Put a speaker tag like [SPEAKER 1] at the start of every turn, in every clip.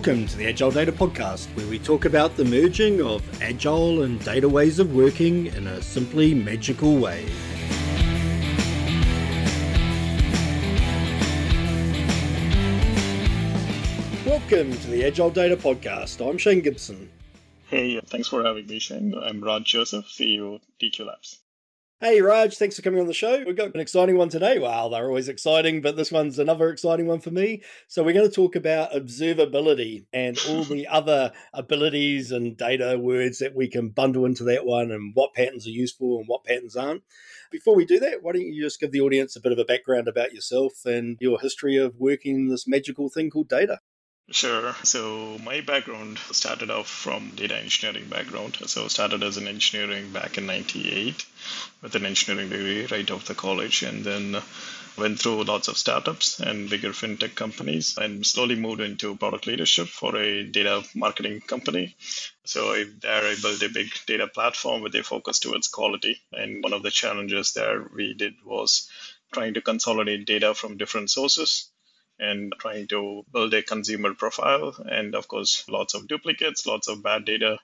[SPEAKER 1] Welcome to the Agile Data Podcast, where we talk about the merging of agile and data ways of working in a simply magical way. Welcome to the Agile Data Podcast. I'm Shane Gibson.
[SPEAKER 2] Hey, thanks for having me, Shane. I'm Raj Joseph, CEO of DQ Labs.
[SPEAKER 1] Hey Raj, thanks for coming on the show. We've got an exciting one today. Wow, they're always exciting, but this one's another exciting one for me. So, we're going to talk about observability and all the other abilities and data words that we can bundle into that one and what patterns are useful and what patterns aren't. Before we do that, why don't you just give the audience a bit of a background about yourself and your history of working in this magical thing called data?
[SPEAKER 2] Sure. So my background started off from data engineering background. So started as an engineering back in 98 with an engineering degree right off the college and then went through lots of startups and bigger fintech companies and slowly moved into product leadership for a data marketing company. So I, there I built a big data platform with a focus towards quality. And one of the challenges there we did was trying to consolidate data from different sources and trying to build a consumer profile. And of course, lots of duplicates, lots of bad data.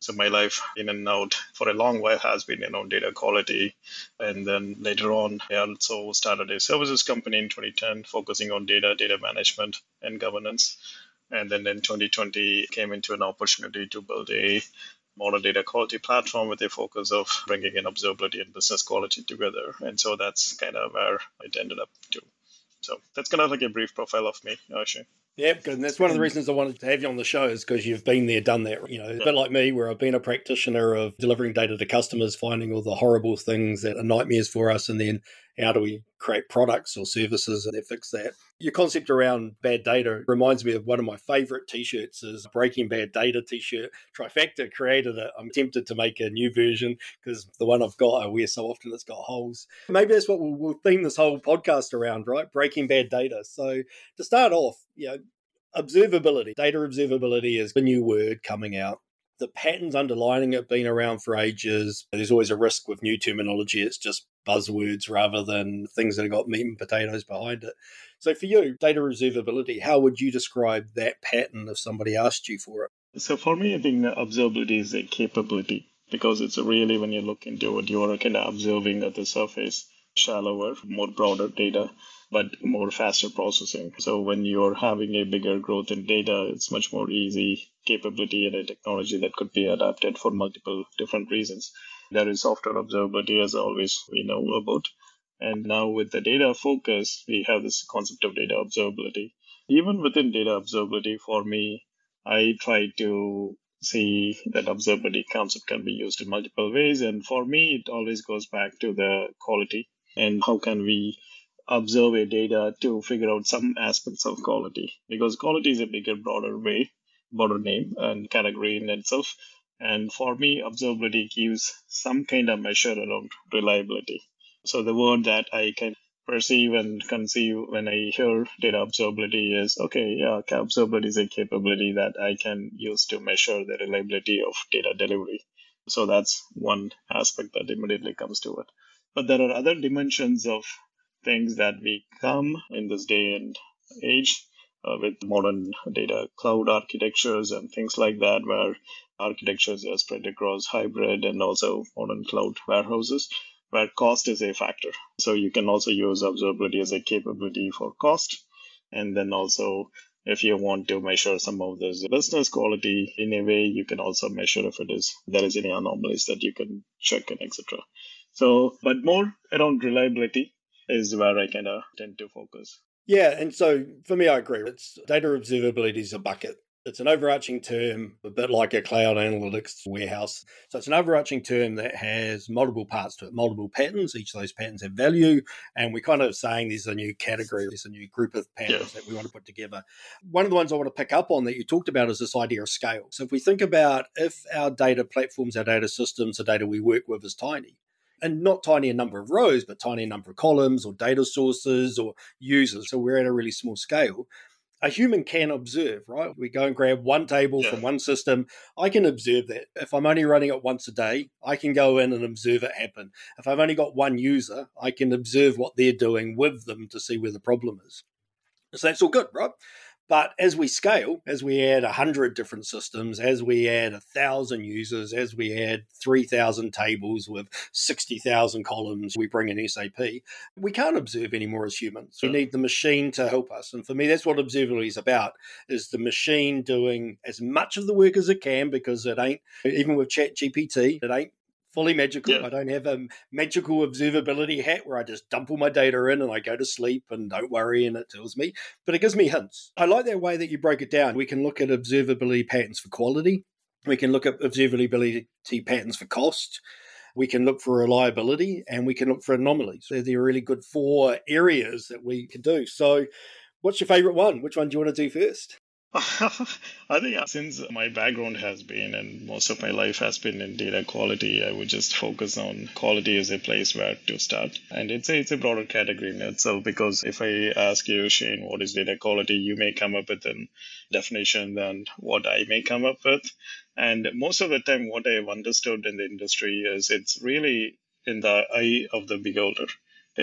[SPEAKER 2] So my life in and out for a long while has been, know, data quality. And then later on, I also started a services company in 2010, focusing on data, data management, and governance. And then in 2020, came into an opportunity to build a modern data quality platform with a focus of bringing in observability and business quality together. And so that's kind of where it ended up to. So that's kind of like a brief profile of me, Shane.
[SPEAKER 1] Yeah, good. And that's one of the reasons I wanted to have you on the show is because you've been there, done that. You know, a bit like me, where I've been a practitioner of delivering data to customers, finding all the horrible things that are nightmares for us, and then how do we create products or services that fix that? Your concept around bad data reminds me of one of my favorite t-shirts is Breaking Bad Data t-shirt. Trifacta created it. I'm tempted to make a new version because the one I've got I wear so often it's got holes. Maybe that's what we'll, we'll theme this whole podcast around, right? Breaking Bad Data. So to start off, you know, observability, data observability is the new word coming out the patterns underlining it been around for ages. There's always a risk with new terminology. It's just buzzwords rather than things that have got meat and potatoes behind it. So for you, data observability, how would you describe that pattern if somebody asked you for it?
[SPEAKER 2] So for me, I think observability is a capability because it's really when you look into it, you are kind of observing at the surface, shallower, more broader data but more faster processing. So when you're having a bigger growth in data, it's much more easy capability and a technology that could be adapted for multiple different reasons. There is software observability, as always, we know about. And now with the data focus, we have this concept of data observability. Even within data observability, for me, I try to see that observability concept can be used in multiple ways. And for me, it always goes back to the quality and how can we observe a data to figure out some aspects of quality because quality is a bigger, broader way, broader name and category in itself. And for me, observability gives some kind of measure around reliability. So the word that I can perceive and conceive when I hear data observability is okay, yeah, observability is a capability that I can use to measure the reliability of data delivery. So that's one aspect that immediately comes to it. But there are other dimensions of things that we come in this day and age uh, with modern data cloud architectures and things like that, where architectures are spread across hybrid and also modern cloud warehouses, where cost is a factor. So you can also use observability as a capability for cost. And then also, if you want to measure some of this business quality in a way, you can also measure if it is there is any anomalies that you can check and etc. So, but more around reliability is where I kind of tend to focus.
[SPEAKER 1] Yeah, and so for me, I agree. It's data observability is a bucket. It's an overarching term, a bit like a cloud analytics warehouse. So it's an overarching term that has multiple parts to it, multiple patterns. Each of those patterns have value. And we're kind of saying there's a new category, there's a new group of patterns yeah. that we want to put together. One of the ones I want to pick up on that you talked about is this idea of scale. So if we think about if our data platforms, our data systems, the data we work with is tiny, and not tiny in number of rows, but tiny in number of columns or data sources or users. So we're at a really small scale. A human can observe, right? We go and grab one table yeah. from one system. I can observe that. If I'm only running it once a day, I can go in and observe it happen. If I've only got one user, I can observe what they're doing with them to see where the problem is. So that's all good, right? But as we scale, as we add 100 different systems, as we add 1,000 users, as we add 3,000 tables with 60,000 columns, we bring in SAP, we can't observe anymore as humans. We need the machine to help us. And for me, that's what observability is about, is the machine doing as much of the work as it can because it ain't, even with Chat GPT, it ain't fully magical. Yeah. I don't have a magical observability hat where I just dump all my data in and I go to sleep and don't worry and it tells me, but it gives me hints. I like that way that you broke it down. We can look at observability patterns for quality. We can look at observability patterns for cost. We can look for reliability and we can look for anomalies. They're the really good four areas that we can do. So, what's your favorite one? Which one do you want to do first?
[SPEAKER 2] I think since my background has been and most of my life has been in data quality, I would just focus on quality as a place where to start. And it's a, it's a broader category in itself because if I ask you, Shane, what is data quality, you may come up with a definition than what I may come up with. And most of the time, what I've understood in the industry is it's really in the eye of the beholder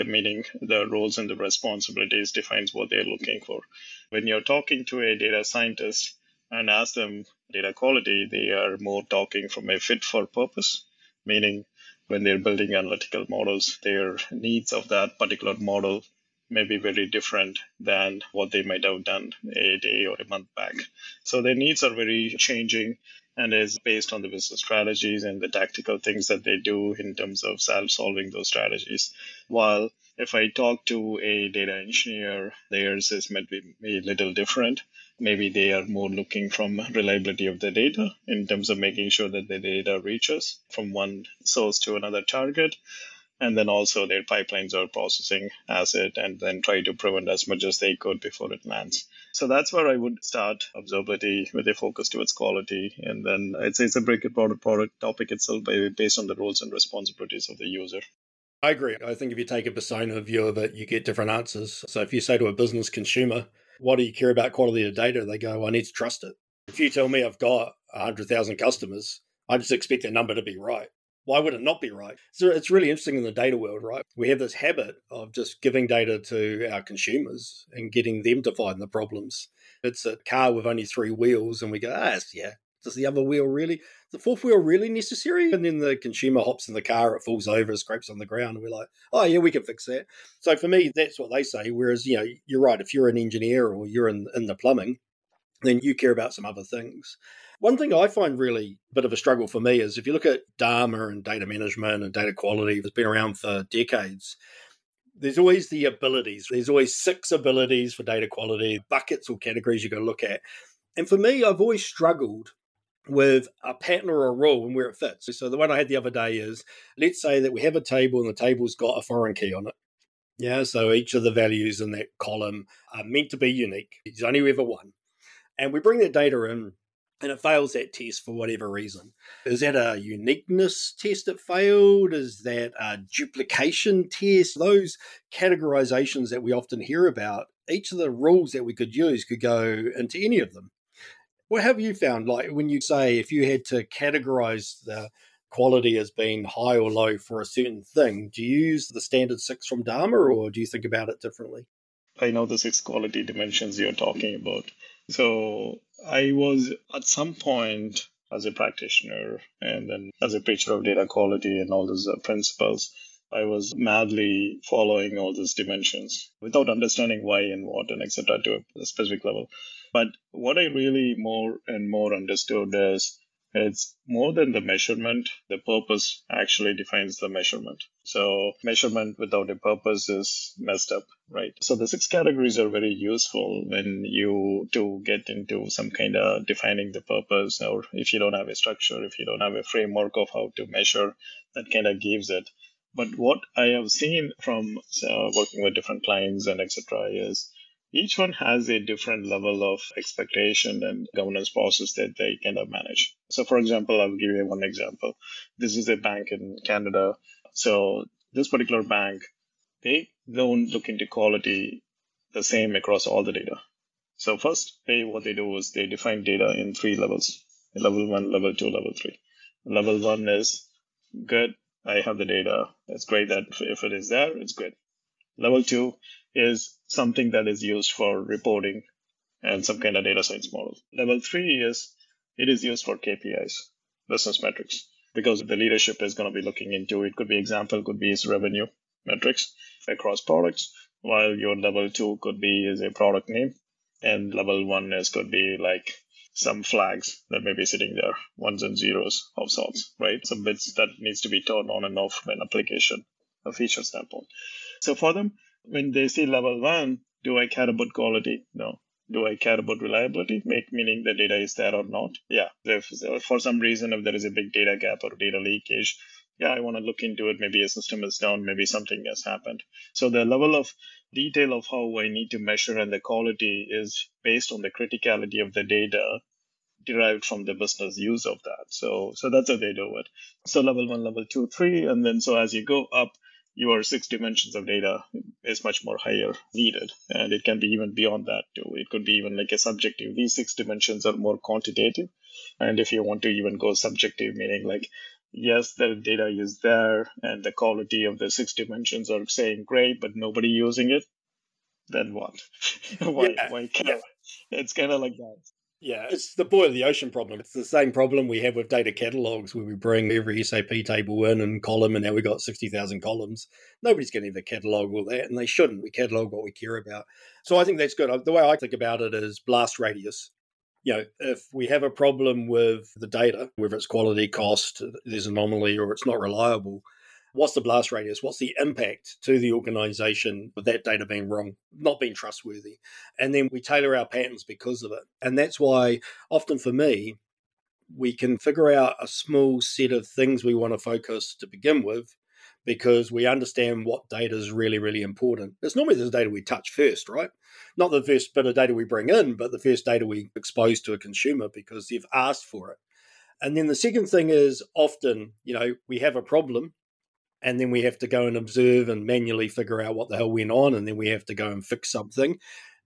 [SPEAKER 2] meaning the roles and the responsibilities defines what they're looking for. When you're talking to a data scientist and ask them data quality, they are more talking from a fit for purpose, meaning when they're building analytical models, their needs of that particular model may be very different than what they might have done a day or a month back. So their needs are very changing and is based on the business strategies and the tactical things that they do in terms of solving those strategies. While if I talk to a data engineer, theirs is might be a little different. Maybe they are more looking from reliability of the data in terms of making sure that the data reaches from one source to another target and then also their pipelines are processing asset and then try to prevent as much as they could before it lands. So that's where I would start observability with a focus towards quality. And then it's, it's a break product topic itself based on the roles and responsibilities of the user.
[SPEAKER 1] I agree. I think if you take a persona view of it, you get different answers. So if you say to a business consumer, what do you care about quality of data? They go, well, I need to trust it. If you tell me I've got 100,000 customers, I just expect that number to be right why would it not be right? So it's really interesting in the data world, right? We have this habit of just giving data to our consumers and getting them to find the problems. It's a car with only three wheels, and we go, ah, yeah, does the other wheel really, the fourth wheel really necessary? And then the consumer hops in the car, it falls over, scrapes on the ground, and we're like, oh, yeah, we can fix that. So for me, that's what they say. Whereas, you know, you're right, if you're an engineer or you're in, in the plumbing, then you care about some other things. One thing I find really a bit of a struggle for me is if you look at DAMA and data management and data quality that's been around for decades, there's always the abilities. There's always six abilities for data quality, buckets or categories you to look at. And for me, I've always struggled with a pattern or a rule and where it fits. So the one I had the other day is let's say that we have a table and the table's got a foreign key on it. Yeah, so each of the values in that column are meant to be unique. There's only ever one. And we bring that data in and it fails that test for whatever reason. Is that a uniqueness test that failed? Is that a duplication test? Those categorizations that we often hear about, each of the rules that we could use could go into any of them. What have you found? Like when you say if you had to categorize the quality as being high or low for a certain thing, do you use the standard six from DAMA or do you think about it differently?
[SPEAKER 2] I know the six quality dimensions you're talking about. So I was at some point as a practitioner and then as a preacher of data quality and all those uh, principles, I was madly following all these dimensions without understanding why and what and etc. to a specific level. But what I really more and more understood is it's more than the measurement. The purpose actually defines the measurement. So measurement without a purpose is messed up, right? So the six categories are very useful when you to get into some kind of defining the purpose, or if you don't have a structure, if you don't have a framework of how to measure, that kind of gives it. But what I have seen from uh, working with different clients and etc. is each one has a different level of expectation and governance process that they kind of manage. So, for example, I'll give you one example. This is a bank in Canada. So, this particular bank, they don't look into quality the same across all the data. So, first, they what they do is they define data in three levels: level one, level two, level three. Level one is good. I have the data. It's great that if it is there, it's good. Level two is something that is used for reporting and some kind of data science model. Level three is it is used for KPIs, business metrics, because the leadership is going to be looking into it. Could be example, could be its revenue metrics across products, while your level two could be is a product name, and level one is could be like some flags that may be sitting there, ones and zeros of sorts, right? Some bits that needs to be turned on and off from an application, a feature standpoint. So for them, when they see level one, do I care about quality? No. Do I care about reliability? Make meaning the data is there or not? Yeah. If for some reason if there is a big data gap or data leakage, yeah, I want to look into it. Maybe a system is down, maybe something has happened. So the level of detail of how I need to measure and the quality is based on the criticality of the data derived from the business use of that. So so that's how they do it. So level one, level two, three, and then so as you go up, your six dimensions of data is much more higher needed. And it can be even beyond that too. It could be even like a subjective. These six dimensions are more quantitative. And if you want to even go subjective, meaning like yes, the data is there and the quality of the six dimensions are saying great, but nobody using it, then what? why, yeah. why care? Yeah. It's kind of like that.
[SPEAKER 1] Yeah, it's the boil of the ocean problem. It's the same problem we have with data catalogs where we bring every SAP table in and column, and now we've got 60,000 columns. Nobody's going to ever catalog all that, and they shouldn't. We catalog what we care about. So I think that's good. The way I think about it is blast radius you know, if we have a problem with the data, whether it's quality, cost, there's anomaly, or it's not reliable, what's the blast radius? What's the impact to the organization with that data being wrong, not being trustworthy? And then we tailor our patterns because of it. And that's why often for me, we can figure out a small set of things we want to focus to begin with because we understand what data is really, really important. It's normally the data we touch first, right? Not the first bit of data we bring in, but the first data we expose to a consumer because they've asked for it. And then the second thing is often, you know, we have a problem and then we have to go and observe and manually figure out what the hell went on and then we have to go and fix something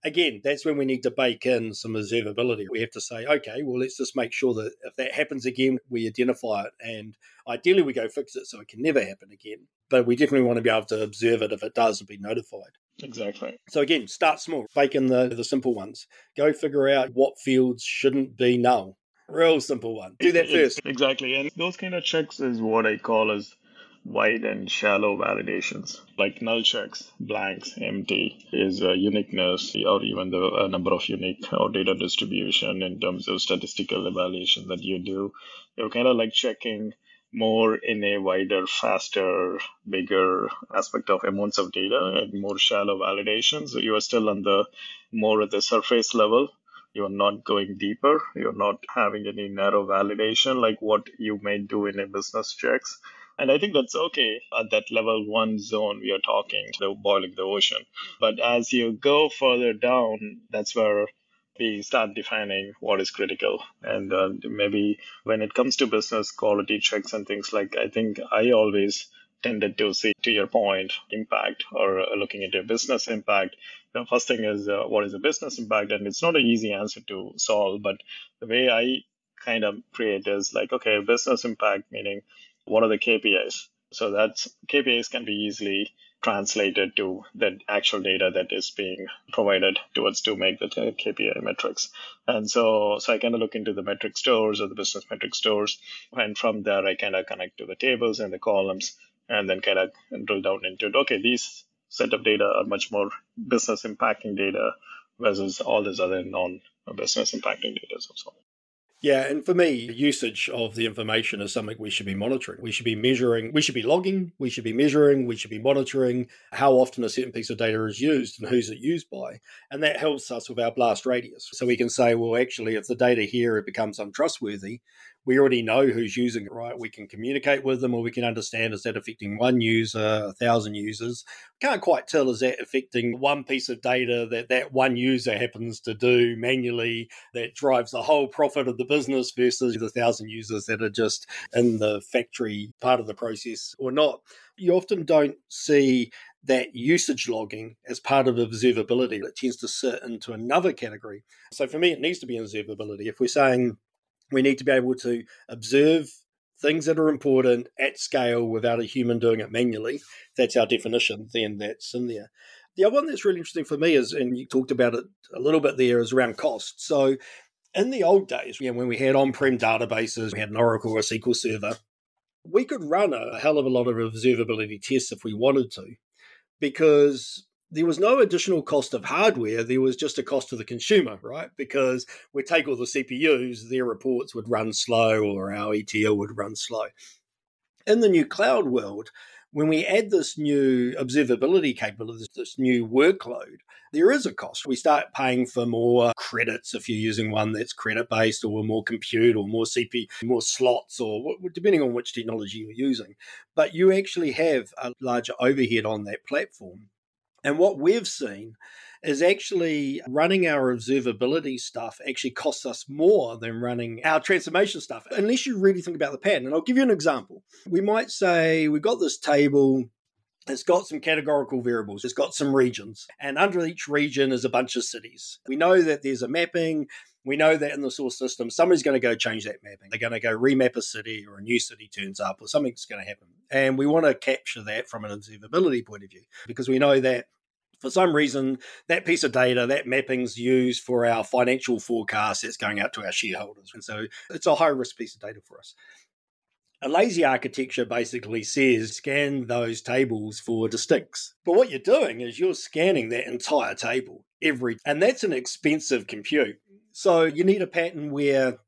[SPEAKER 1] again, that's when we need to bake in some observability. We have to say, okay, well, let's just make sure that if that happens again, we identify it. And ideally, we go fix it so it can never happen again. But we definitely want to be able to observe it if it does and be notified.
[SPEAKER 2] Exactly.
[SPEAKER 1] So again, start small, bake in the, the simple ones. Go figure out what fields shouldn't be null. Real simple one. Do that first.
[SPEAKER 2] Exactly. And those kind of checks is what I call as wide and shallow validations like null checks, blanks, empty is uh, uniqueness or even the uh, number of unique or data distribution in terms of statistical evaluation that you do. You're kind of like checking more in a wider, faster, bigger aspect of amounts of data and more shallow validation. So you are still on the more at the surface level. You're not going deeper. You're not having any narrow validation like what you may do in a business checks and I think that's okay at that level one zone we are talking, the boiling the ocean. But as you go further down, that's where we start defining what is critical. And uh, maybe when it comes to business quality checks and things like, I think I always tended to see, to your point, impact or looking at your business impact. The first thing is uh, what is a business impact? And it's not an easy answer to solve, but the way I kind of create is like, okay, business impact, meaning what are the KPIs? So that's KPIs can be easily translated to the actual data that is being provided towards to make the KPI metrics. And so, so I kind of look into the metric stores or the business metric stores, and from there I kind of connect to the tables and the columns, and then kind of drill down into it. Okay, these set of data are much more business impacting data versus all this other non-business impacting data. So,
[SPEAKER 1] yeah, and for me, usage of the information is something we should be monitoring. We should be measuring, we should be logging, we should be measuring, we should be monitoring how often a certain piece of data is used and who's it used by. And that helps us with our blast radius. So we can say, well, actually, if the data here becomes untrustworthy, we already know who's using it, right? We can communicate with them or we can understand is that affecting one user, a thousand users. Can't quite tell is that affecting one piece of data that that one user happens to do manually that drives the whole profit of the business versus the thousand users that are just in the factory part of the process or not. You often don't see that usage logging as part of observability. It tends to sit into another category. So for me, it needs to be observability. If we're saying we need to be able to observe things that are important at scale without a human doing it manually. That's our definition, then that's in there. The other one that's really interesting for me is, and you talked about it a little bit there, is around cost. So in the old days, you know, when we had on-prem databases, we had an Oracle or a SQL server, we could run a hell of a lot of observability tests if we wanted to, because there was no additional cost of hardware. There was just a cost to the consumer, right? Because we take all the CPUs, their reports would run slow or our ETL would run slow. In the new cloud world, when we add this new observability capability, this new workload, there is a cost. We start paying for more credits if you're using one that's credit based, or more compute, or more CP, more slots, or depending on which technology you're using. But you actually have a larger overhead on that platform. And what we've seen is actually running our observability stuff actually costs us more than running our transformation stuff, unless you really think about the pattern. And I'll give you an example. We might say we've got this table it's got some categorical variables. It's got some regions. And under each region is a bunch of cities. We know that there's a mapping. We know that in the source system, somebody's going to go change that mapping. They're going to go remap a city or a new city turns up or something's going to happen. And we want to capture that from an observability point of view because we know that for some reason, that piece of data, that mapping's used for our financial forecast that's going out to our shareholders. And so it's a high risk piece of data for us. A lazy architecture basically says scan those tables for distincts. But what you're doing is you're scanning that entire table every, and that's an expensive compute. So you need a pattern where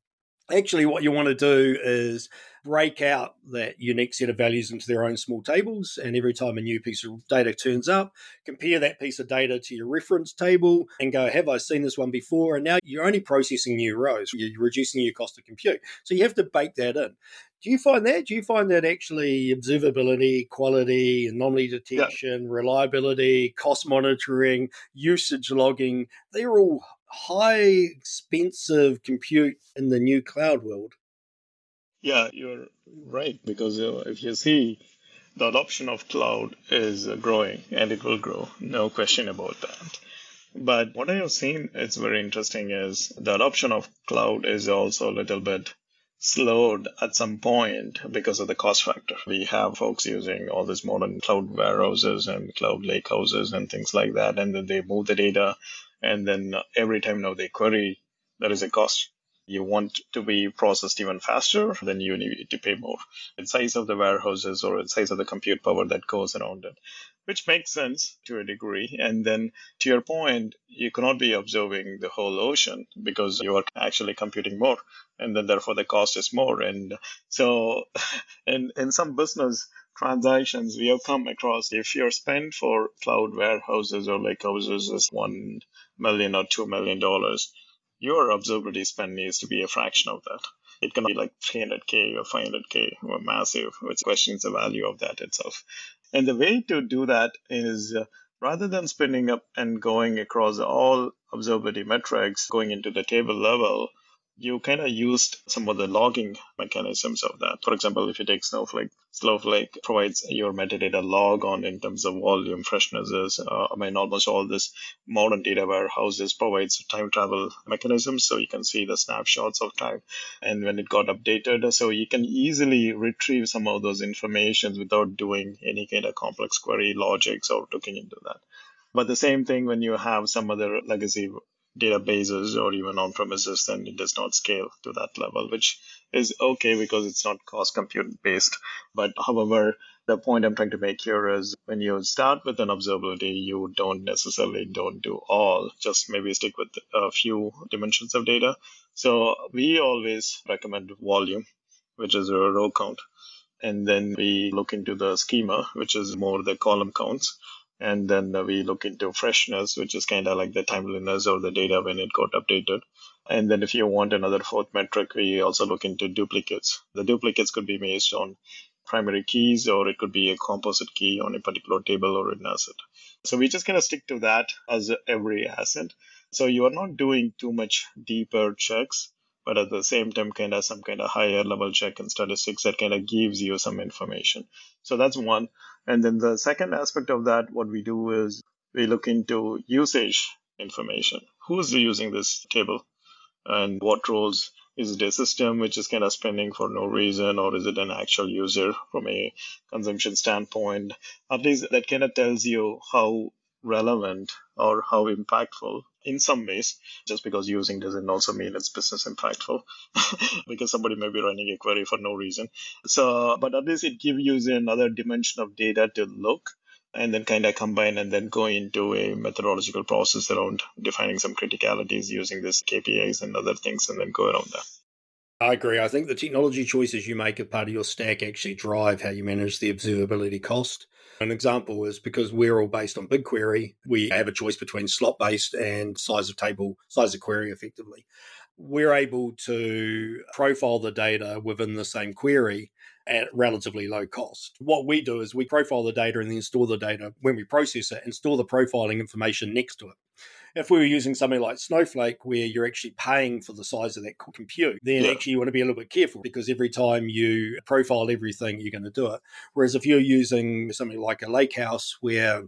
[SPEAKER 1] actually what you want to do is break out that unique set of values into their own small tables. And every time a new piece of data turns up, compare that piece of data to your reference table and go, Have I seen this one before? And now you're only processing new rows, you're reducing your cost of compute. So you have to bake that in. Do you find that? Do you find that actually observability, quality, anomaly detection, yeah. reliability, cost monitoring, usage logging, they're all high expensive compute in the new cloud world?
[SPEAKER 2] Yeah, you're right. Because if you see, the adoption of cloud is uh, growing and it will grow. No question about that. But what I have seen, it's very interesting, is the adoption of cloud is also a little bit slowed at some point because of the cost factor. We have folks using all these modern cloud warehouses and cloud lakehouses and things like that, and then they move the data, and then every time now they query, there is a cost you want to be processed even faster, then you need to pay more. The size of the warehouses or the size of the compute power that goes around it, which makes sense to a degree. And then to your point, you cannot be observing the whole ocean because you are actually computing more. And then therefore the cost is more. And so in, in some business, transactions we have come across if your spend for cloud warehouses or lakehouses is one million or two million dollars your observability spend needs to be a fraction of that. It can be like 300K or 500K or massive, which questions the value of that itself. And the way to do that is uh, rather than spinning up and going across all observability metrics, going into the table level, you kind of used some of the logging mechanisms of that. For example, if you take Snowflake, Snowflake provides your metadata log on in terms of volume, freshnesses. Uh, I mean, almost all this modern data warehouses provides time travel mechanisms, so you can see the snapshots of time and when it got updated. So you can easily retrieve some of those informations without doing any kind of complex query logics or looking into that. But the same thing when you have some other legacy databases or even on premises, then it does not scale to that level, which is okay because it's not cost compute based. But however, the point I'm trying to make here is when you start with an observability, you don't necessarily don't do all, just maybe stick with a few dimensions of data. So we always recommend volume, which is a row count. And then we look into the schema, which is more the column counts and then we look into freshness, which is kind of like the timeliness of the data when it got updated. And then if you want another fourth metric, we also look into duplicates. The duplicates could be based on primary keys, or it could be a composite key on a particular table or an asset. So we just kind of stick to that as every asset. So you are not doing too much deeper checks but at the same time kind of some kind of higher level check and statistics that kind of gives you some information. So that's one. And then the second aspect of that what we do is we look into usage information. Who's using this table? And what roles? Is it a system which is kind of spending for no reason or is it an actual user from a consumption standpoint? At least that kind of tells you how relevant or how impactful in some ways, just because using doesn't also mean it's business impactful because somebody may be running a query for no reason. So, but at least it gives you another dimension of data to look and then kind of combine and then go into a methodological process around defining some criticalities using this KPIs and other things and then go around that.
[SPEAKER 1] I agree. I think the technology choices you make as part of your stack actually drive how you manage the observability cost. An example is because we're all based on BigQuery, we have a choice between slot based and size of table, size of query effectively. We're able to profile the data within the same query at relatively low cost. What we do is we profile the data and then store the data when we process it and store the profiling information next to it. If we were using something like Snowflake, where you're actually paying for the size of that compute, then yeah. actually you want to be a little bit careful because every time you profile everything, you're going to do it. Whereas if you're using something like a lakehouse, where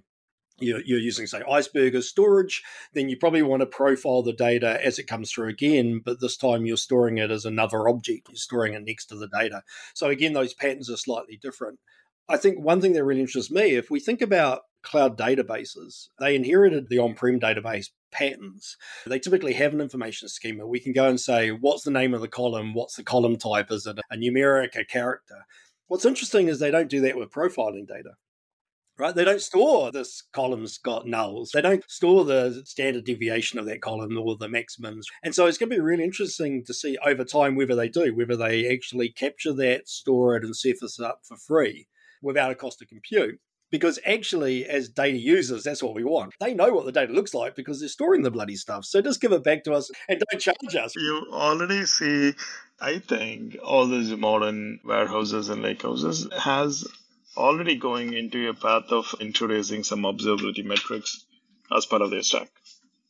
[SPEAKER 1] you're, using, say, Iceberg as storage, then you probably want to profile the data as it comes through again, but this time you're storing it as another object. You're storing it next to the data. So again, those patterns are slightly different. I think one thing that really interests me, if we think about cloud databases, they inherited the on prem database patterns. They typically have an information schema. We can go and say, what's the name of the column? What's the column type? Is it a numeric, a character? What's interesting is they don't do that with profiling data. Right? They don't store this column's got nulls. They don't store the standard deviation of that column or the maximums. And so it's going to be really interesting to see over time whether they do, whether they actually capture that, store it, and surface it up for free without a cost of compute. Because actually, as data users, that's what we want. They know what the data looks like because they're storing the bloody stuff. So just give it back to us and don't charge us.
[SPEAKER 2] You already see, I think, all these modern warehouses and lakehouses has already going into a path of introducing some observability metrics as part of their stack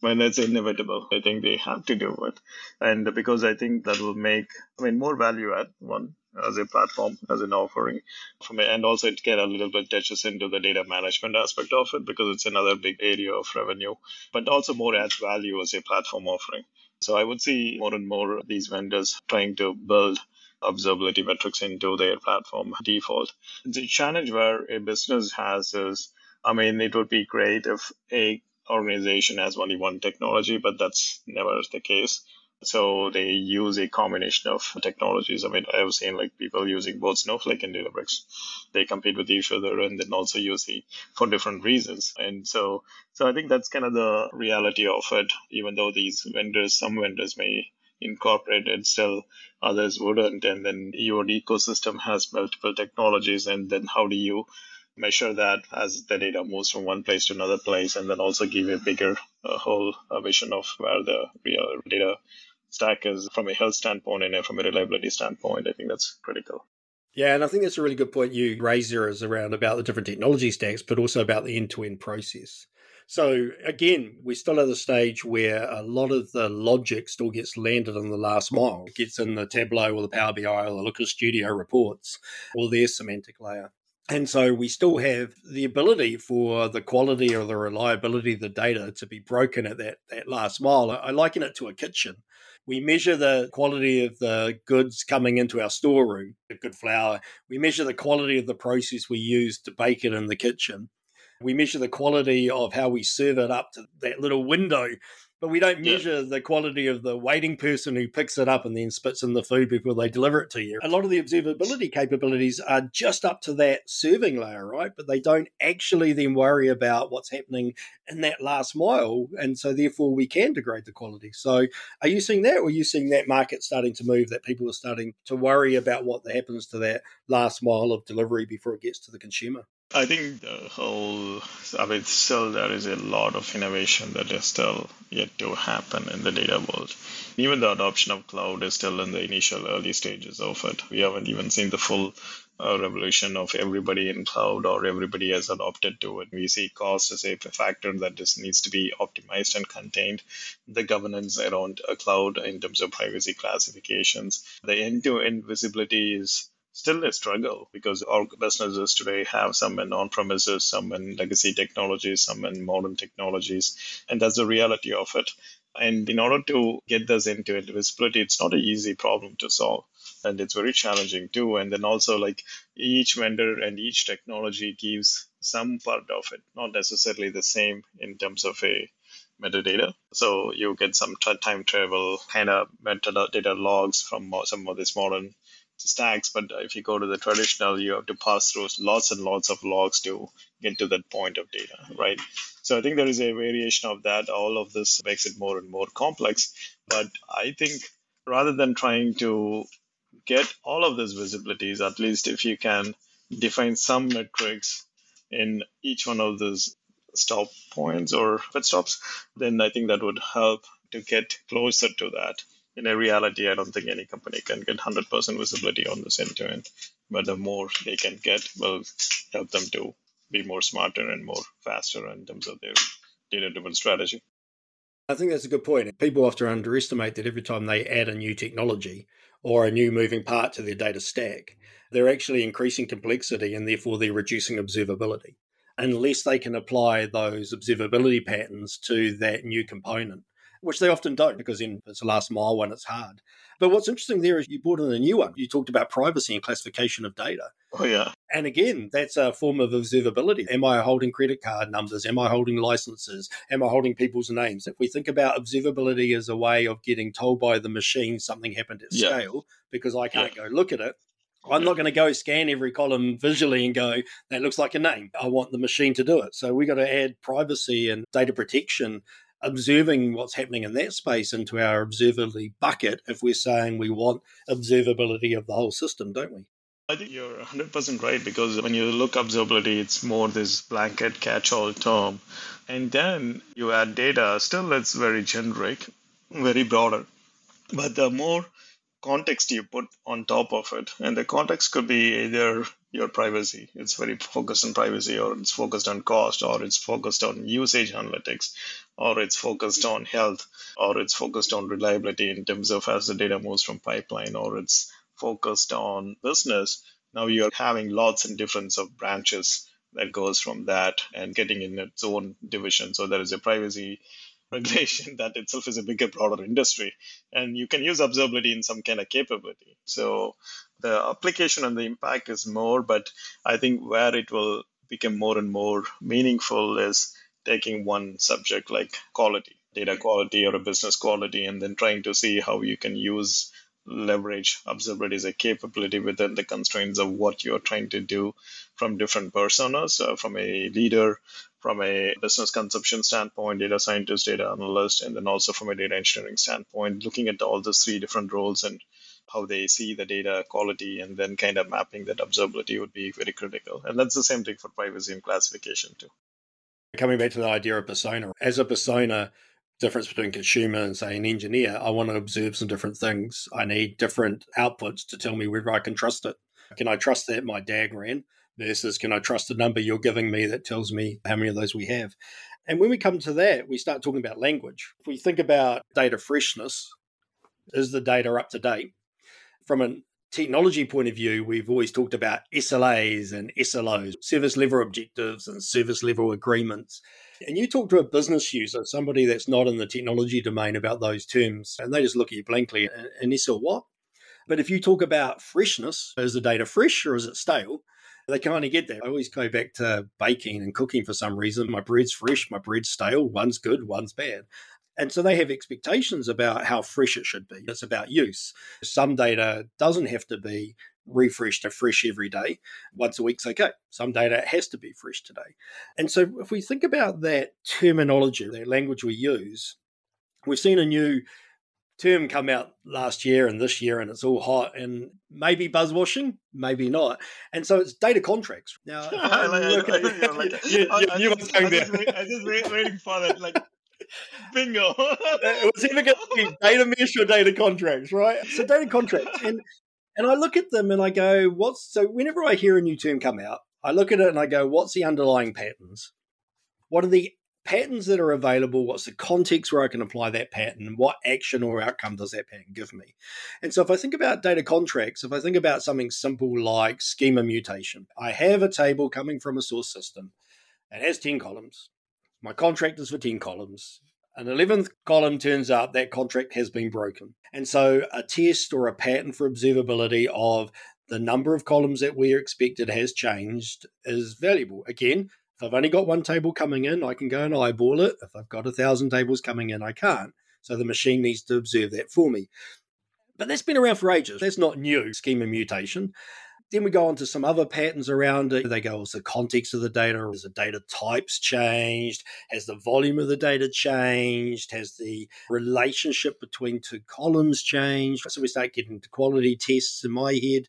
[SPEAKER 2] when it's inevitable. I think they have to do it. And because I think that will make, I mean, more value add, one, as a platform, as an offering for me. And also it get a little bit touches into the data management aspect of it because it's another big area of revenue, but also more adds value as a platform offering. So I would see more and more these vendors trying to build observability metrics into their platform default. The challenge where a business has is, I mean, it would be great if a organization has only one technology, but that's never the case. So they use a combination of technologies. I mean, I've seen like people using both Snowflake and Databricks. They compete with each other and then also use it for different reasons. And so, so I think that's kind of the reality of it. Even though these vendors, some vendors may incorporate it, still others wouldn't. And then your ecosystem has multiple technologies. And then how do you measure that as the data moves from one place to another place and then also give a bigger uh, whole vision of where the real data stack is from a health standpoint and from a reliability standpoint. I think that's critical.
[SPEAKER 1] Yeah, and I think that's a really good point you raised there is around about the different technology stacks, but also about the end to end process. So again, we're still at the stage where a lot of the logic still gets landed in the last mile. Gets in the Tableau or the Power BI or the Looker Studio reports or their semantic layer. And so we still have the ability for the quality or the reliability of the data to be broken at that, that last mile. I liken it to a kitchen. We measure the quality of the goods coming into our storeroom, the good flour. We measure the quality of the process we use to bake it in the kitchen. We measure the quality of how we serve it up to that little window but we don't measure yeah. the quality of the waiting person who picks it up and then spits in the food before they deliver it to you. A lot of the observability capabilities are just up to that serving layer, right? But they don't actually then worry about what's happening in that last mile. And so therefore we can degrade the quality. So are you seeing that or are you seeing that market starting to move, that people are starting to worry about what happens to that last mile of delivery before it gets to the consumer?
[SPEAKER 2] I think the whole, I mean, still there is a lot of innovation that is still yet to happen in the data world. Even the adoption of cloud is still in the initial early stages of it. We haven't even seen the full uh, revolution of everybody in cloud or everybody has adopted to it. We see cost as a factor that just needs to be optimized and contained. The governance around a cloud in terms of privacy classifications, the end-to-end visibility is still a struggle because our businesses today have some in on-premises, some in legacy technologies, some in modern technologies, and that's the reality of it. And in order to get this into visibility, it's not an easy problem to solve. And it's very challenging too. And then also, like each vendor and each technology gives some part of it, not necessarily the same in terms of a metadata. So you get some time travel kind of metadata logs from some of these modern stacks. But if you go to the traditional, you have to pass through lots and lots of logs to get to that point of data, right? So I think there is a variation of that. All of this makes it more and more complex. But I think rather than trying to get all of these visibilities, at least if you can define some metrics in each one of those stop points or pit stops, then I think that would help to get closer to that. In a reality, I don't think any company can get 100% visibility on this end to end, but the more they can get will help them to be more smarter and more faster in terms of their data driven strategy.
[SPEAKER 1] I think that's a good point. People often underestimate that every time they add a new technology or a new moving part to their data stack, they're actually increasing complexity and therefore they're reducing observability unless they can apply those observability patterns to that new component, which they often don't because in it's the last mile one, it's hard. But what's interesting there is you brought in a new one. You talked about privacy and classification of data.
[SPEAKER 2] Oh, yeah.
[SPEAKER 1] And again, that's a form of observability. Am I holding credit card numbers? Am I holding licenses? Am I holding people's names? If we think about observability as a way of getting told by the machine something happened at yeah. scale because I can't yeah. go look at it, I'm not going to go scan every column visually and go, that looks like a name. I want the machine to do it. So we got to add privacy and data protection, observing what's happening in that space into our observability bucket if we're saying we want observability of the whole system, don't we?
[SPEAKER 2] I think you're 100% right because when you look observability, it's more this blanket catch all term. And then you add data, still it's very generic, very broader. But the more context you put on top of it. And the context could be either your privacy, it's very focused on privacy, or it's focused on cost, or it's focused on usage analytics, or it's focused on health, or it's focused on reliability in terms of as the data moves from pipeline, or it's focused on business. Now you're having lots and difference of branches that goes from that and getting in its own division. So there is a privacy regulation that itself is a bigger, broader industry. And you can use observability in some kind of capability. So the application and the impact is more, but I think where it will become more and more meaningful is taking one subject like quality, data quality or a business quality, and then trying to see how you can use leverage observability as a capability within the constraints of what you're trying to do from different personas, uh, from a leader, from a business consumption standpoint, data scientist, data analyst, and then also from a data engineering standpoint, looking at all those three different roles and how they see the data quality and then kind of mapping that observability would be very critical. And that's the same thing for privacy and classification too.
[SPEAKER 1] Coming back to the idea of persona, as a persona, difference between consumer and say an engineer, I want to observe some different things. I need different outputs to tell me whether I can trust it. Can I trust that my DAG ran versus can I trust the number you're giving me that tells me how many of those we have? And when we come to that, we start talking about language. If we think about data freshness, is the data up to date? From a technology point of view, we've always talked about SLAs and SLOs, service level objectives and service level agreements. And you talk to a business user, somebody that's not in the technology domain about those terms, and they just look at you blankly and, and say, what? But if you talk about freshness, is the data fresh or is it stale? They of get that. I always go back to baking and cooking for some reason. My bread's fresh, my bread's stale. One's good, one's bad. And so they have expectations about how fresh it should be. It's about use. Some data doesn't have to be refreshed or fresh every day. Once a week's okay. Some data has to be fresh today. And so if we think about that terminology, that language we use, we've seen a new term come out last year and this year and it's all hot and maybe buzzwashing maybe not. And so it's data contracts. Now
[SPEAKER 2] you, was going there. i just waiting for that like bingo.
[SPEAKER 1] It was either going to be data mesh or data contracts right? So data contracts. And and I look at them and I go, what's so whenever I hear a new term come out, I look at it and I go, what's the underlying patterns? What are the patterns that are available? What's the context where I can apply that pattern? What action or outcome does that pattern give me? And so if I think about data contracts, if I think about something simple like schema mutation, I have a table coming from a source system. It has 10 columns. My contract is for 10 columns. An 11th column turns up, that contract has been broken. And so a test or a pattern for observability of the number of columns that we're expected has changed is valuable. Again, if I've only got one table coming in, I can go and eyeball it. If I've got a thousand tables coming in, I can't. So the machine needs to observe that for me. But that's been around for ages. That's not new schema mutation. Then we go on to some other patterns around it. They go, what's the context of the data? Has the data types changed? Has the volume of the data changed? Has the relationship between two columns changed? So we start getting to quality tests in my head.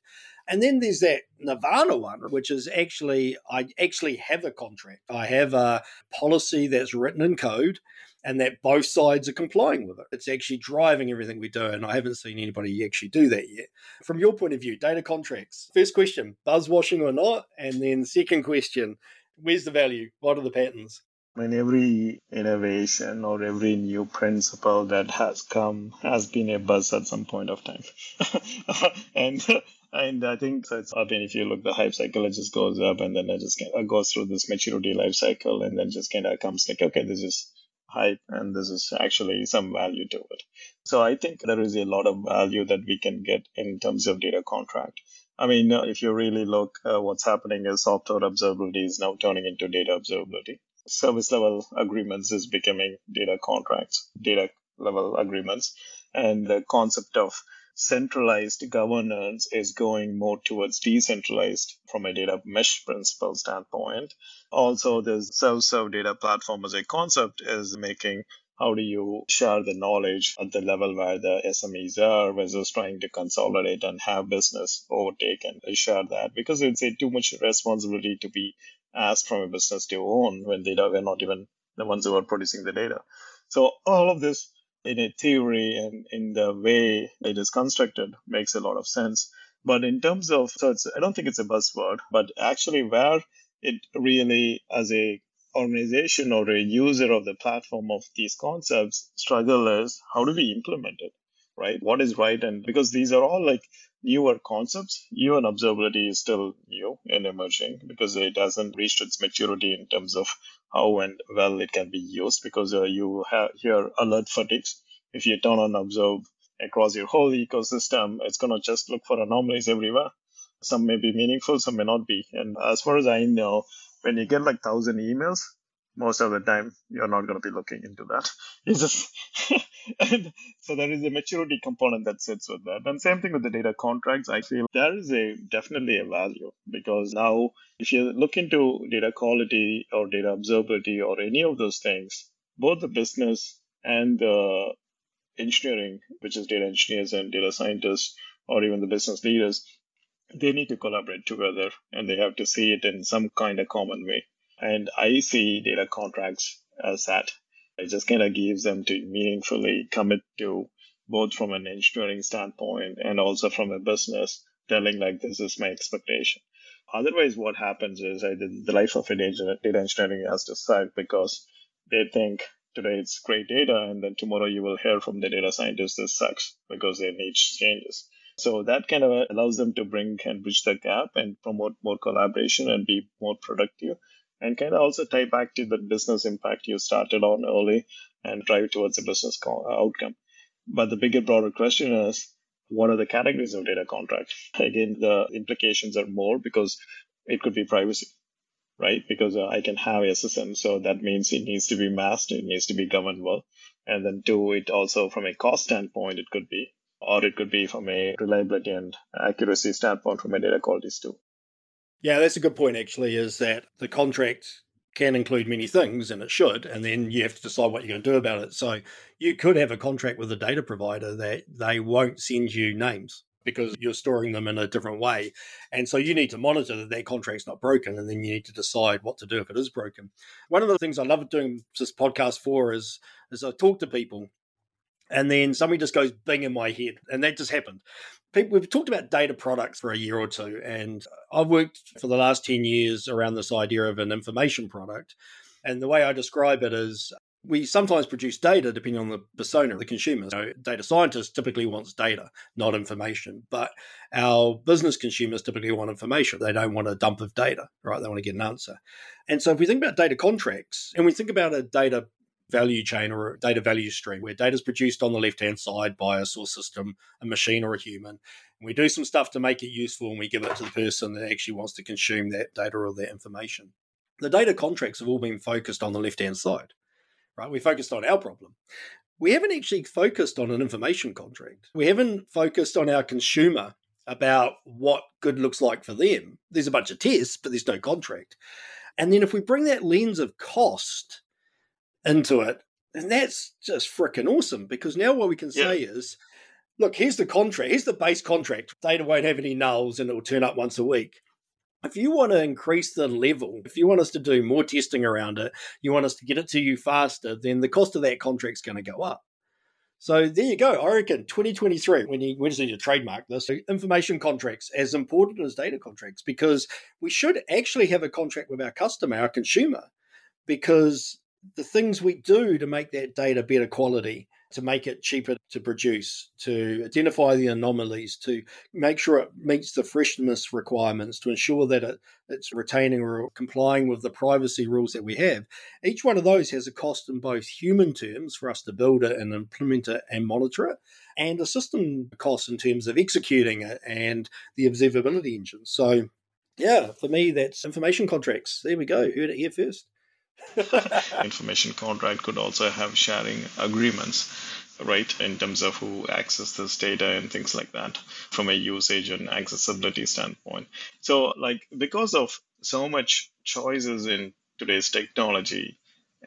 [SPEAKER 1] And then there's that Nirvana one, which is actually, I actually have a contract. I have a policy that's written in code and that both sides are complying with it. It's actually driving everything we do, and I haven't seen anybody actually do that yet. From your point of view, data contracts. First question, buzz washing or not? And then second question, where's the value? What are the patterns?
[SPEAKER 2] I mean, every innovation or every new principle that has come has been a buzz at some point of time. and and I think so it's, I mean, if you look, the hype cycle, it just goes up and then it just kind of goes through this maturity life cycle and then just kind of comes like, okay, this is hype and this is actually some value to it. So I think there is a lot of value that we can get in terms of data contract. I mean, uh, if you really look, uh, what's happening is software observability is now turning into data observability. Service level agreements is becoming data contracts, data level agreements. And the concept of centralized governance is going more towards decentralized from a data mesh principle standpoint. Also, the self-serve data platform as a concept is making how do you share the knowledge at the level where the SMEs are versus trying to consolidate and have business overtake and share that because it's a too much responsibility to be asked from a business to own when data we're not even the ones who are producing the data. So all of this in a theory and in the way it is constructed makes a lot of sense. But in terms of, so I don't think it's a buzzword, but actually where it really, as a organization or a user of the platform of these concepts, struggle is how do we implement it, right? What is right? And because these are all like newer concepts, even observability is still new and emerging because it hasn't reached its maturity in terms of how and well it can be used because uh, you have here alert fatigues. If you turn on observe across your whole ecosystem, it's going to just look for anomalies everywhere. Some may be meaningful, some may not be. And as far as I know, when you get like thousand emails, most of the time you're not going to be looking into that. It's just and so there is a maturity component that sits with that. And same thing with the data contracts. I feel there is a definitely a value because now if you look into data quality or data observability or any of those things, both the business and the engineering, which is data engineers and data scientists, or even the business leaders, they need to collaborate together and they have to see it in some kind of common way. And I see data contracts as that. It just kind of gives them to meaningfully commit to both from an engineering standpoint and also from a business telling like this is my expectation. Otherwise, what happens is the life of a data, data engineering has to suck because they think today it's great data and then tomorrow you will hear from the data scientist this sucks because their needs changes. So that kind of allows them to bring and bridge the gap and promote more collaboration and be more productive and kind of also tie back to the business impact you started on early and drive towards a business co- outcome. But the bigger, broader question is what are the categories of data contract? Again, the implications are more because it could be privacy, right? Because uh, I can have SSN, so that means it needs to be masked, it needs to be governed well. And then two, it also from a cost standpoint, it could be, or it could be from a reliability and accuracy standpoint from a data quality too.
[SPEAKER 1] Yeah, that's a good point, actually, is that the contract can include many things, and it should, and then you have to decide what you're going to do about it. So you could have a contract with a data provider that they won't send you names because you're storing them in a different way. And so you need to monitor that that contract's not broken, and then you need to decide what to do if it is broken. One of the things I love doing this podcast for is, is I talk to people and then somebody just goes bing in my head and that just happened people, we've talked about data products for a year or two, and I've worked for the last 10 years around this idea of an information product. And the way I describe it is we sometimes produce data depending on the persona of the consumer. So data scientists typically wants data, not information. But our business consumers typically want information. They don't want a dump of data, right? They want to get an answer. And so if we think about data contracts and we think about a data value chain or a data value stream where data is produced on the left hand side by a source system, a machine, or a human. And we do some stuff to make it useful and we give it to the person that actually wants to consume that data or that information. The data contracts have all been focused on the left hand side, right? We focused on our problem. We haven't actually focused on an information contract. We haven't focused on our consumer about what good looks like for them. There's a bunch of tests, but there's no contract. And then if we bring that lens of cost into it, and that's just freaking awesome because now what we can say yeah. is, look, here's the contract, here's the base contract. Data won't have any nulls and it will turn up once a week. If you want to increase the level, if you want us to do more testing around it, you want us to get it to you faster, then the cost of that contract's going to go up. So there you go. I reckon 2023, when you when you trademark this, uh, information contracts as important as data contracts because we should actually have a contract with our customer, our consumer, because the things we do to make that data better quality, to make it cheaper to produce, to identify the anomalies, to make sure it meets the freshness requirements, to ensure that it, it's retaining or complying with the privacy rules that we have. Each one of those has a cost in both human terms for us to build it and implement it and monitor it, and a system cost in terms of executing it and the observability engine. So, yeah, for me, that's information contracts. There we go. Heard it here first.
[SPEAKER 2] information contract could also have sharing agreements right in terms of who access this data and things like that from a usage and accessibility standpoint. So like because of so much choices in today's technology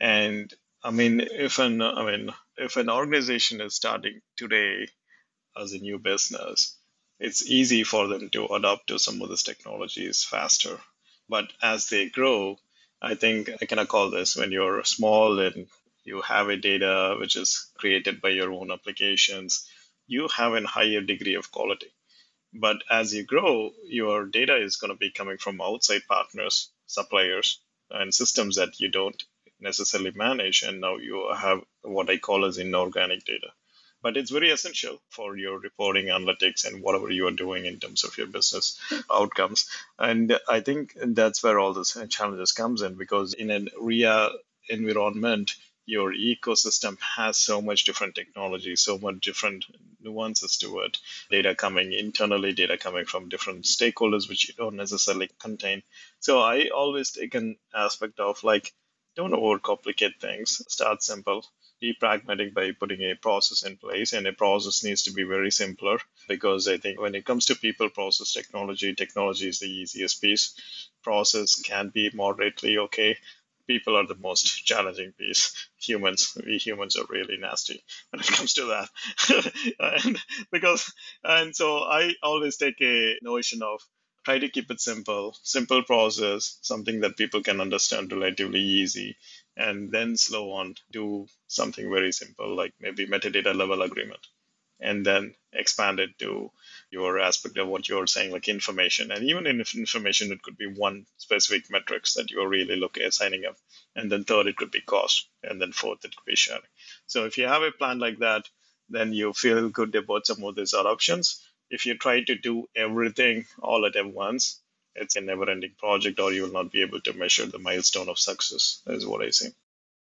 [SPEAKER 2] and i mean if an i mean if an organization is starting today as a new business it's easy for them to adapt to some of these technologies faster. But as they grow I think I of call this when you're small and you have a data which is created by your own applications, you have a higher degree of quality. But as you grow, your data is going to be coming from outside partners, suppliers, and systems that you don't necessarily manage. And now you have what I call as inorganic data but it's very essential for your reporting analytics and whatever you are doing in terms of your business outcomes. And i think that's where all this challenges comes in because in an ria environment your ecosystem has so much different technology so much different nuances to it. Data coming internally data coming from different stakeholders which you don't necessarily contain. So i always take an aspect of like don't overcomplicate things. Start simple be pragmatic by putting a process in place and a process needs to be very simpler because i think when it comes to people process technology technology is the easiest piece. Process can be moderately okay. People are the most challenging piece. Humans we humans are really nasty when it comes to that. And because and so i always take a notion of try to keep it simple. Simple process something that people can understand relatively easy and then slow on do something very simple like maybe metadata level agreement and then expand it to your aspect of what you're saying like information. And even in information it could be one specific metrics that you're really looking at uh, signing up. And then third it could be cost. And then fourth it could be sharing. So if you have a plan like that then you feel good about some of these options. If you try to do everything all at once it's a never ending project or you will not be able to measure the milestone of success is what i see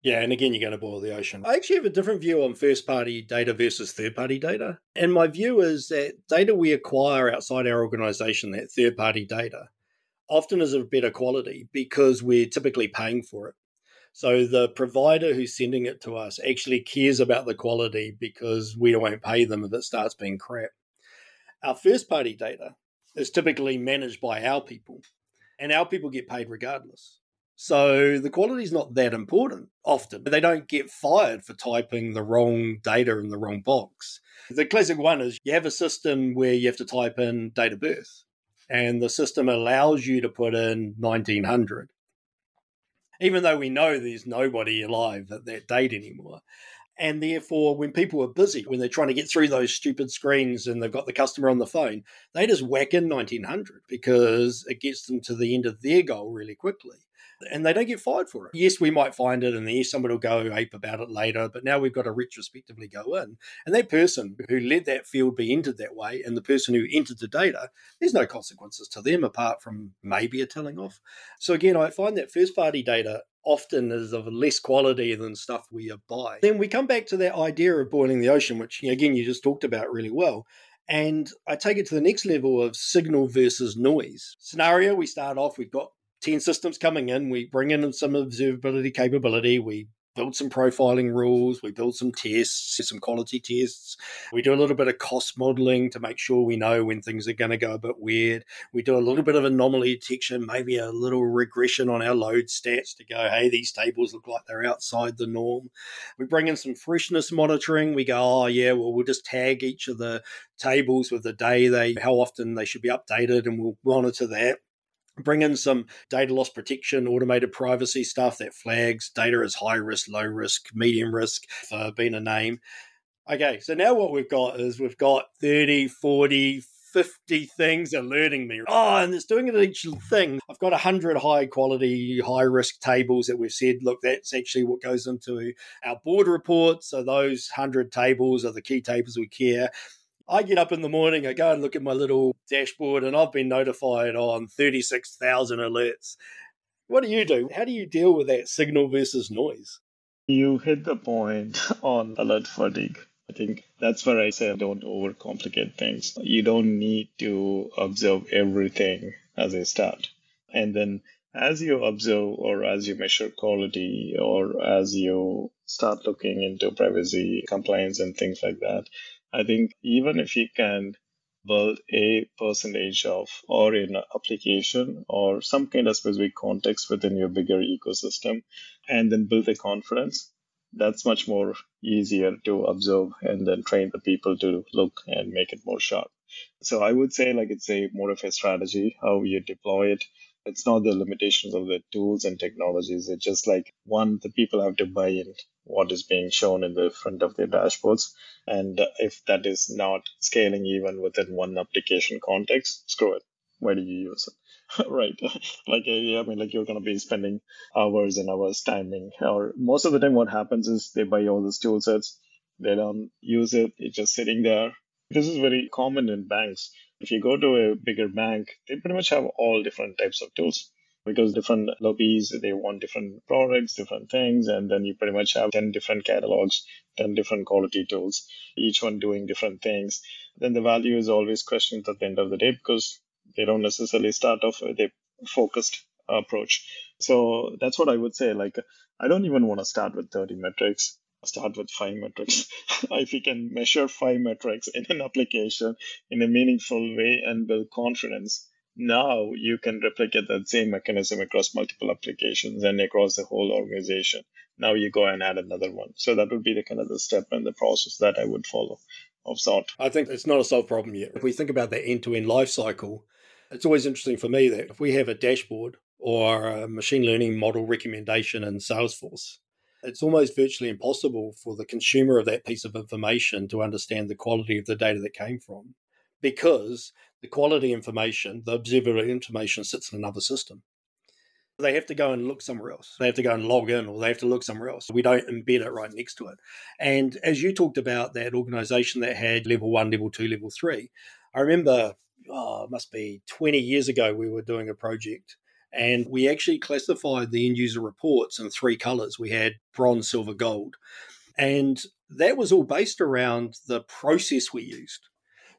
[SPEAKER 1] yeah, and again, you're going to boil the ocean. I actually have a different view on first party data versus third party data. And my view is that data we acquire outside our organization, that third party data, often is of better quality because we're typically paying for it. So the provider who's sending it to us actually cares about the quality because we won't pay them if it starts being crap. Our first party data is typically managed by our people, and our people get paid regardless. So the quality is not that important often. They don't get fired for typing the wrong data in the wrong box. The classic one is you have a system where you have to type in date of birth, and the system allows you to put in 1900. Even though we know there's nobody alive at that date anymore. And therefore, when people are busy, when they're trying to get through those stupid screens and they've got the customer on the phone, they just whack in 1900 because it gets them to the end of their goal really quickly and they don't get fired for it. Yes, we might find it, and yes, somebody will go ape about it later, but now we've got to retrospectively go in. And that person who let that field be entered that way, and the person who entered the data, there's no consequences to them apart from maybe a telling off. So again, I find that first party data often is of less quality than stuff we buy. Then we come back to that idea of boiling the ocean, which again you just talked about really well. And I take it to the next level of signal versus noise. Scenario we start off, we've got 10 systems coming in, we bring in some observability capability, we build some profiling rules, we build some tests, some quality tests. We do a little bit of cost modeling to make sure we know when things are going to go a bit weird. We do a little bit of anomaly detection, maybe a little regression on our load stats to go, hey, these tables look like they're outside the norm. We bring in some freshness monitoring. We go, oh, yeah, well, we'll just tag each of the tables with the day they, how often they should be updated, and we'll monitor that bring in some data loss protection, automated privacy stuff that flags data as high risk, low risk, medium risk for uh, being a name. Okay, so now what we've got is we've got 30, 40, 50 things alerting me. Oh, and it's doing it each thing. I've got 100 high quality, high risk tables that we've said, look, that's actually what goes into our board report. So those 100 tables are the key tables we care. I get up in the morning, I go and look at my little dashboard, and I've been notified on 36,000 alerts. What do you do? How do you deal with that signal versus noise?
[SPEAKER 2] You hit the point on alert fatigue. I think that's where I say don't overcomplicate things. You don't need to observe everything as a start. And then as you observe or as you measure quality or as you start looking into privacy compliance and things like that, I think even if you can build a percentage of or in an application or some kind of specific context within your bigger ecosystem and then build a confidence that's much more easier to observe and then train the people to look and make it more sharp. So i would say like it's a more of a strategy how you deploy it it's not the limitations of the tools and technologies it's just like one the people have to buy in what is being shown in the front of their dashboards. And if that is not scaling even within one application context, screw it. Why do you use it? right. like, uh, I mean, like you're going to be spending hours and hours timing. Or most of the time, what happens is they buy all these tool sets. They don't use it. It's just sitting there. This is very common in banks. If you go to a bigger bank, they pretty much have all different types of tools because different lobbies they want different products different things and then you pretty much have 10 different catalogs 10 different quality tools each one doing different things. Then the value is always questioned at the end of the day because they don't necessarily start off with a focused approach. So that's what i would say like i don't even want to start with 30 metrics start with five metrics. if you can measure five metrics in an application in a meaningful way and build confidence, now you can replicate that same mechanism across multiple applications and across the whole organization. Now you go and add another one. So that would be the kind of the step and the process that I would follow of sort.
[SPEAKER 1] I think it's not a solved problem yet. If we think about the end to end life cycle, it's always interesting for me that if we have a dashboard or a machine learning model recommendation in Salesforce, it's almost virtually impossible for the consumer of that piece of information to understand the quality of the data that came from because the quality information, the observable information sits in another system. They have to go and look somewhere else. They have to go and log in or they have to look somewhere else. We don't embed it right next to it. And as you talked about that organization that had level one, level two, level three, I remember, oh, it must be 20 years ago, we were doing a project and we actually classified the end user reports in three colors. We had bronze, silver, gold. And that was all based around the process we used.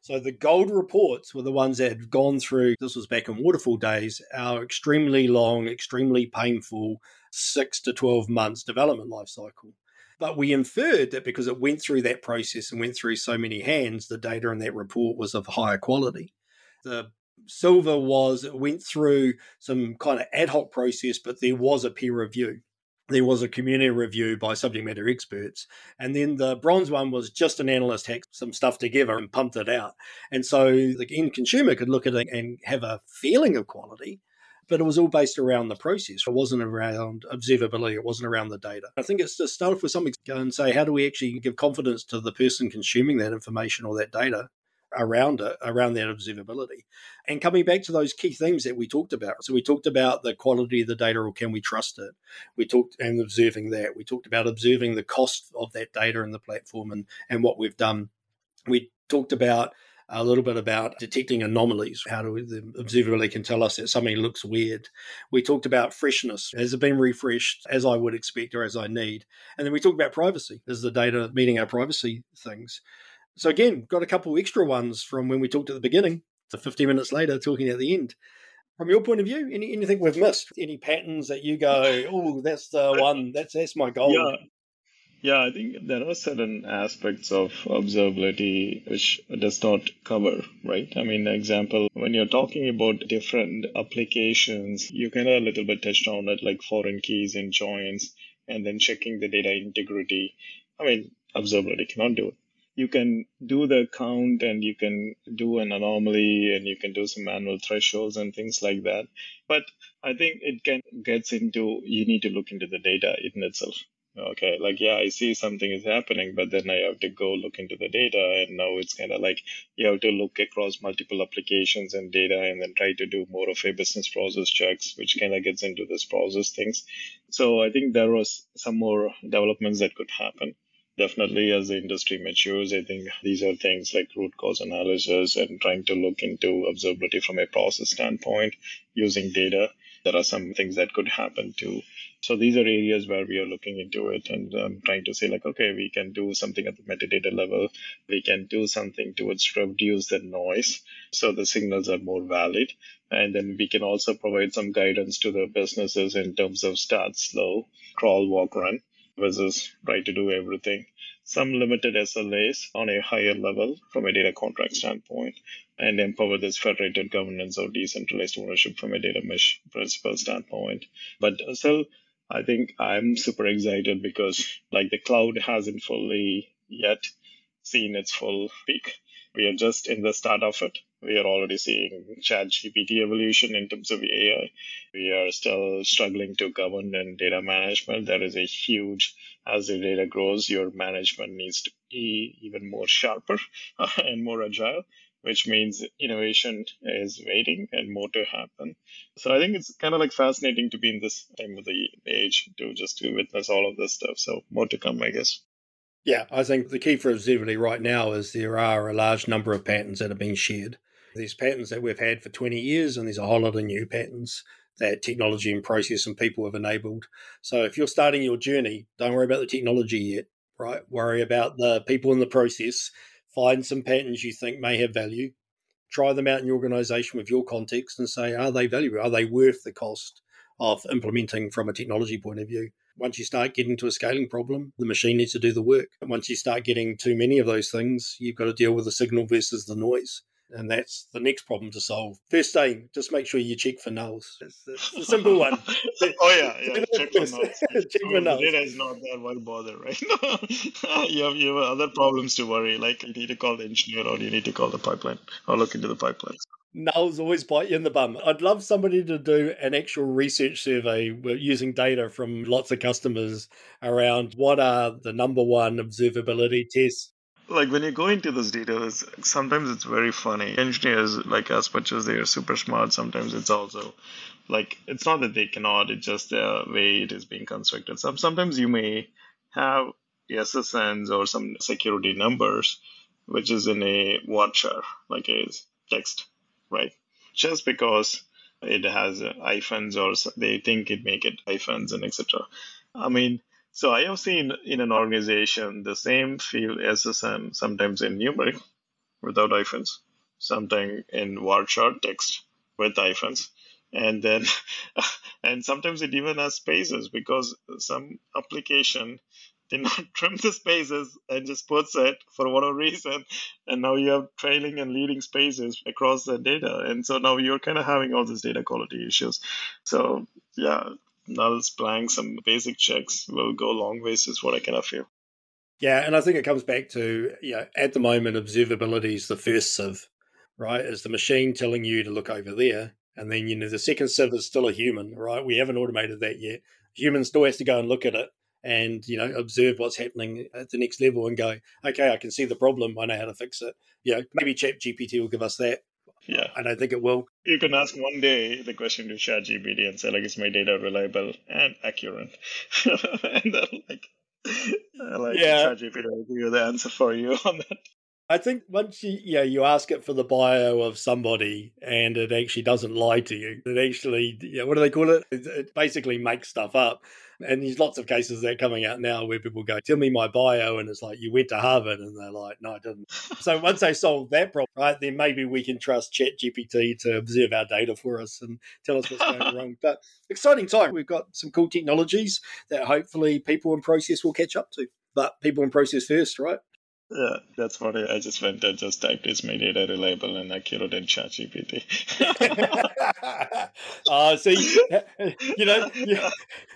[SPEAKER 1] So the gold reports were the ones that had gone through, this was back in waterfall days, our extremely long, extremely painful six to 12 months development life cycle. But we inferred that because it went through that process and went through so many hands, the data in that report was of higher quality. The silver was it went through some kind of ad hoc process, but there was a peer review there was a community review by subject matter experts. And then the bronze one was just an analyst hacked some stuff together and pumped it out. And so the end consumer could look at it and have a feeling of quality, but it was all based around the process. It wasn't around observability, it wasn't around the data. I think it's to start off with something and say, how do we actually give confidence to the person consuming that information or that data around it, around that observability. And coming back to those key themes that we talked about. So we talked about the quality of the data or can we trust it? We talked and observing that. We talked about observing the cost of that data in the platform and, and what we've done. We talked about a little bit about detecting anomalies. How do we, the observability can tell us that something looks weird. We talked about freshness. Has it been refreshed as I would expect or as I need? And then we talked about privacy. Is the data meeting our privacy things? So again, got a couple extra ones from when we talked at the beginning to 50 minutes later, talking at the end. From your point of view, any, anything we've missed? Any patterns that you go, oh, that's the one, that's that's my goal?
[SPEAKER 2] Yeah. Yeah, I think there are certain aspects of observability which does not cover, right? I mean, example, when you're talking about different applications, you kind of a little bit touched on it, like foreign keys and joins, and then checking the data integrity. I mean, observability cannot do it you can do the count and you can do an anomaly and you can do some manual thresholds and things like that. But I think it can gets into you need to look into the data in itself. Okay, like yeah, I see something is happening, but then I have to go look into the data, and now it's kind of like you have to look across multiple applications and data, and then try to do more of a business process checks, which kind of gets into this process things. So I think there was some more developments that could happen definitely as the industry matures, I think these are things like root cause analysis and trying to look into observability from a process standpoint using data. There are some things that could happen too. So these are areas where we are looking into it and um, trying to say like, okay, we can do something at the metadata level. We can do something towards reduce the noise so the signals are more valid. And then we can also provide some guidance to the businesses in terms of start slow, crawl, walk, run versus try to do everything. Some limited SLAs on a higher level from a data contract standpoint, and empower this federated governance or decentralized ownership from a data mesh principle standpoint. But still, I think I'm super excited because like the cloud hasn't fully yet seen its full peak. We are just in the start of it. We are already seeing chat GPT evolution in terms of AI. We are still struggling to govern and data management. There is a huge, as the data grows, your management needs to be even more sharper and more agile which means innovation is waiting and more to happen. So I think it's kind of like fascinating to be in this time of the age to just to witness all of this stuff. So more to come, I guess.
[SPEAKER 1] Yeah, I think the key for observability right now is there are a large number of patterns that are being shared. These patterns that we've had for 20 years, and there's a whole lot of new patterns that technology and process and people have enabled. So if you're starting your journey, don't worry about the technology yet, right? Worry about the people in the process. Find some patterns you think may have value. Try them out in your organization with your context and say, are they valuable? Are they worth the cost of implementing from a technology point of view? Once you start getting to a scaling problem, the machine needs to do the work. And once you start getting too many of those things, you've got to deal with the signal versus the noise. And that's the next problem to solve. First aim, just make sure you check for nulls. It's, it's a simple one.
[SPEAKER 2] oh, yeah, yeah. check for nulls. check for nulls. Data is not that why bother, right? you, have, you have other problems to worry. Like you need to call the engineer or you need to call the pipeline or look into the pipeline
[SPEAKER 1] nulls always bite you in the bum. I'd love somebody to do an actual research survey using data from lots of customers around what are the number one observability tests.
[SPEAKER 2] Like when you go into those details, sometimes it's very funny. Engineers, like as much as they are super smart, sometimes it's also like it's not that they cannot, it's just the way it is being constructed. Some sometimes you may have SSNs or some security numbers, which is in a varchar, like a text right? Just because it has hyphens or they think it make it hyphens and etc. I mean, so I have seen in an organization the same field SSN, sometimes in numeric without hyphens, sometimes in varchar text with hyphens, and then and sometimes it even has spaces because some application did not trim the spaces and just puts it for whatever reason. And now you have trailing and leading spaces across the data. And so now you're kind of having all these data quality issues. So, yeah, nulls, blanks, some basic checks will go long ways, is what I kind of feel.
[SPEAKER 1] Yeah, and I think it comes back to, you know, at the moment, observability is the first sieve, right? Is the machine telling you to look over there. And then, you know, the second sieve is still a human, right? We haven't automated that yet. Human still has to go and look at it and you know observe what's happening at the next level and go okay i can see the problem i know how to fix it you know maybe chat gpt will give us that
[SPEAKER 2] yeah.
[SPEAKER 1] And i think it will.
[SPEAKER 2] You can ask one day the question to chat gpt and say like is my data reliable and accurate? And then like like yeah. chat gpt will give you the answer for you on that
[SPEAKER 1] I think once you yeah you ask it for the bio of somebody and it actually doesn't lie to you, it actually yeah, what do they call it? It, it basically makes stuff up. And there's lots of cases that are coming out now where people go, "Tell me my bio," and it's like you went to Harvard, and they're like, "No, I didn't." so once they solve that problem, right, then maybe we can trust ChatGPT to observe our data for us and tell us what's going wrong. But exciting time. We've got some cool technologies that hopefully people in process will catch up to. But people in process first, right?
[SPEAKER 2] Yeah, that's funny. I just went and just typed is my data reliable and accurate in ChatGPT.
[SPEAKER 1] uh, so you know, you,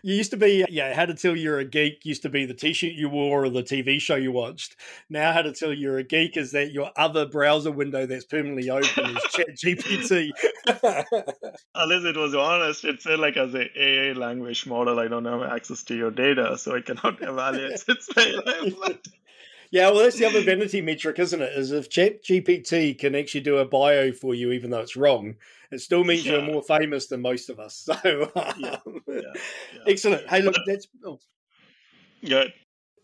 [SPEAKER 1] you, used to be, yeah, how to tell you're a geek used to be the t shirt you wore or the TV show you watched. Now, how to tell you're a geek is that your other browser window that's permanently open is ChatGPT.
[SPEAKER 2] Unless it was honest, it said like as a AI language model, I don't have access to your data, so I cannot evaluate its reliability.
[SPEAKER 1] Yeah, well, that's the other vanity metric, isn't it? Is if Chat GPT can actually do a bio for you, even though it's wrong, it still means yeah. you're more famous than most of us. So, um, yeah. Yeah. excellent. Hey, look, that's oh.
[SPEAKER 2] good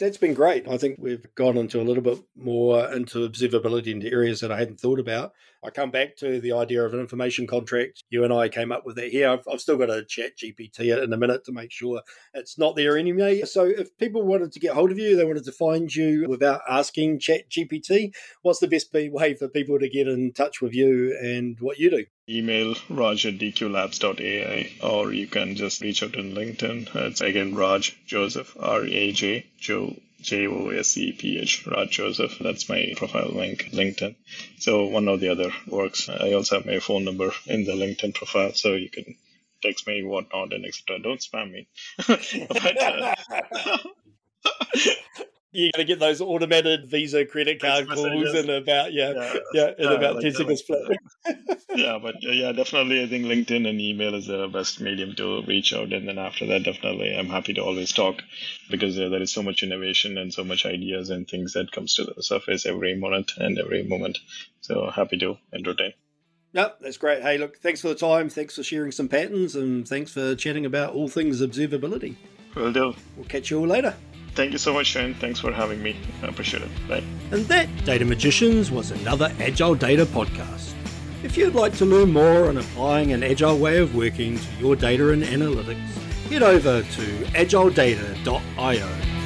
[SPEAKER 1] that's been great. I think we've gone into a little bit more into observability into areas that I hadn't thought about. I come back to the idea of an information contract. You and I came up with that here. I've, I've still got to chat GPT in a minute to make sure it's not there anyway. So if people wanted to get hold of you, they wanted to find you without asking chat GPT, what's the best way for people to get in touch with you and what you do?
[SPEAKER 2] Email raj at dqlabs.ai or you can just reach out on LinkedIn. It's again Raj Joseph, R A J, Joe J O S E P H, Raj Joseph. That's my profile link, LinkedIn. So one or the other works. I also have my phone number in the LinkedIn profile, so you can text me, whatnot, and etc. Don't spam me. but, uh,
[SPEAKER 1] you're going to get those automated Visa credit card calls in about yeah yeah, yeah in yeah, about like ten seconds flat.
[SPEAKER 2] yeah, but uh, yeah, definitely, I think LinkedIn and email is the best medium to reach out, and then after that, definitely, I'm happy to always talk because uh, there is so much innovation and so much ideas and things that comes to the surface every moment and every moment. So happy to entertain.
[SPEAKER 1] Yep, that's great. Hey, look, thanks for the time. Thanks for sharing some patterns, and thanks for chatting about all things observability.
[SPEAKER 2] Will do.
[SPEAKER 1] We'll catch you all later.
[SPEAKER 2] Thank you so much, Shane. Thanks for having me. I appreciate it. Bye.
[SPEAKER 1] And that, Data Magicians, was another Agile Data podcast. If you'd like to learn more on applying an agile way of working to your data and analytics, head over to agiledata.io